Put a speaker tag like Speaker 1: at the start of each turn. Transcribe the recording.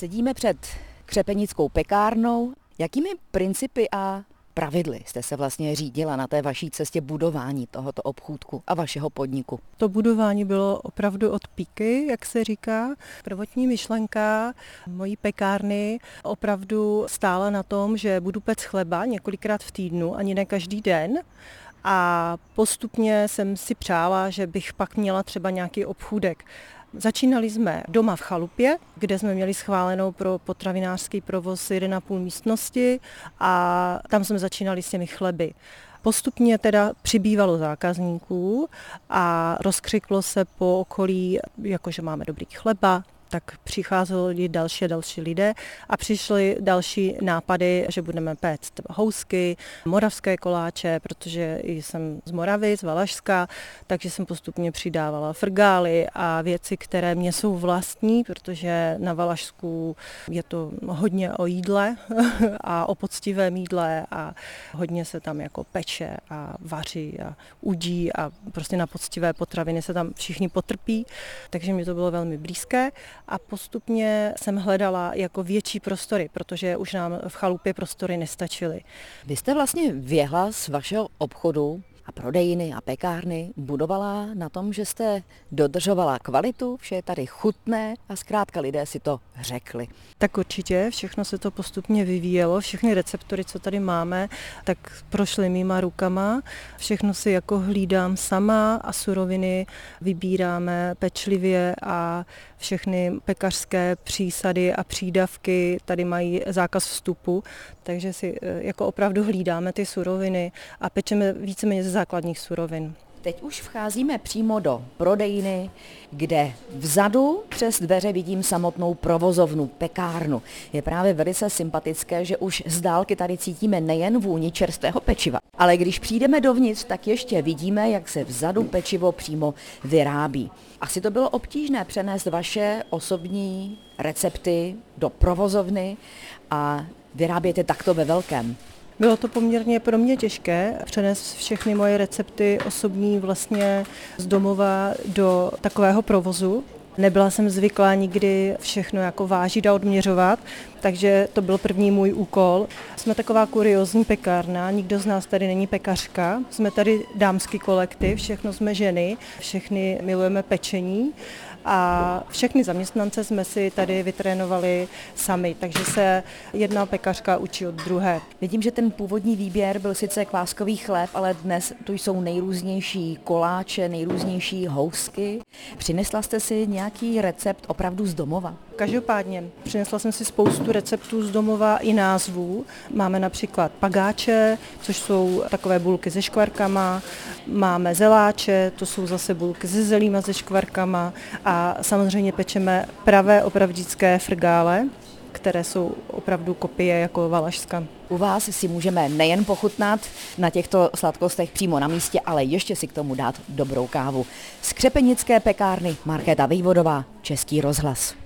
Speaker 1: Sedíme před křepenickou pekárnou. Jakými principy a pravidly jste se vlastně řídila na té vaší cestě budování tohoto obchůdku a vašeho podniku?
Speaker 2: To budování bylo opravdu od píky, jak se říká. Prvotní myšlenka mojí pekárny opravdu stála na tom, že budu pec chleba několikrát v týdnu, ani ne každý den. A postupně jsem si přála, že bych pak měla třeba nějaký obchůdek. Začínali jsme doma v chalupě, kde jsme měli schválenou pro potravinářský provoz 1,5 místnosti a tam jsme začínali s těmi chleby. Postupně teda přibývalo zákazníků a rozkřiklo se po okolí, jakože máme dobrý chleba, tak přicházeli další a další lidé a přišly další nápady, že budeme péct housky, moravské koláče, protože jsem z Moravy, z Valašska, takže jsem postupně přidávala frgály a věci, které mě jsou vlastní, protože na Valašsku je to hodně o jídle a o poctivém jídle a hodně se tam jako peče a vaří a udí a prostě na poctivé potraviny se tam všichni potrpí, takže mi to bylo velmi blízké a postupně jsem hledala jako větší prostory, protože už nám v chalupě prostory nestačily.
Speaker 1: Vy jste vlastně věhla z vašeho obchodu a prodejny a pekárny budovala na tom, že jste dodržovala kvalitu, vše je tady chutné a zkrátka lidé si to řekli.
Speaker 2: Tak určitě, všechno se to postupně vyvíjelo, všechny receptory, co tady máme, tak prošly mýma rukama, všechno si jako hlídám sama a suroviny vybíráme pečlivě a všechny pekařské přísady a přídavky tady mají zákaz vstupu, takže si eh, jako opravdu hlídáme ty suroviny a pečeme víceméně základních surovin.
Speaker 1: Teď už vcházíme přímo do prodejny, kde vzadu přes dveře vidím samotnou provozovnu, pekárnu. Je právě velice sympatické, že už z dálky tady cítíme nejen vůni čerstvého pečiva, ale když přijdeme dovnitř, tak ještě vidíme, jak se vzadu pečivo přímo vyrábí. Asi to bylo obtížné přenést vaše osobní recepty do provozovny a vyrábět takto ve velkém.
Speaker 2: Bylo to poměrně pro mě těžké přenést všechny moje recepty osobní vlastně z domova do takového provozu. Nebyla jsem zvyklá nikdy všechno jako vážit a odměřovat, takže to byl první můj úkol. Jsme taková kuriozní pekárna, nikdo z nás tady není pekařka, jsme tady dámský kolektiv, všechno jsme ženy, všechny milujeme pečení a všechny zaměstnance jsme si tady vytrénovali sami, takže se jedna pekařka učí od druhé.
Speaker 1: Vidím, že ten původní výběr byl sice kváskový chléb, ale dnes tu jsou nejrůznější koláče, nejrůznější housky. Přinesla jste si nějaký recept opravdu z domova?
Speaker 2: Každopádně přinesla jsem si spoustu receptů z domova i názvů. Máme například pagáče, což jsou takové bulky se škvarkama, máme zeláče, to jsou zase bulky se zelíma se škvarkama a samozřejmě pečeme pravé opravdické frgále, které jsou opravdu kopie jako Valašska.
Speaker 1: U vás si můžeme nejen pochutnat na těchto sladkostech přímo na místě, ale ještě si k tomu dát dobrou kávu. Z Křepenické pekárny Markéta Vejvodová, Český rozhlas.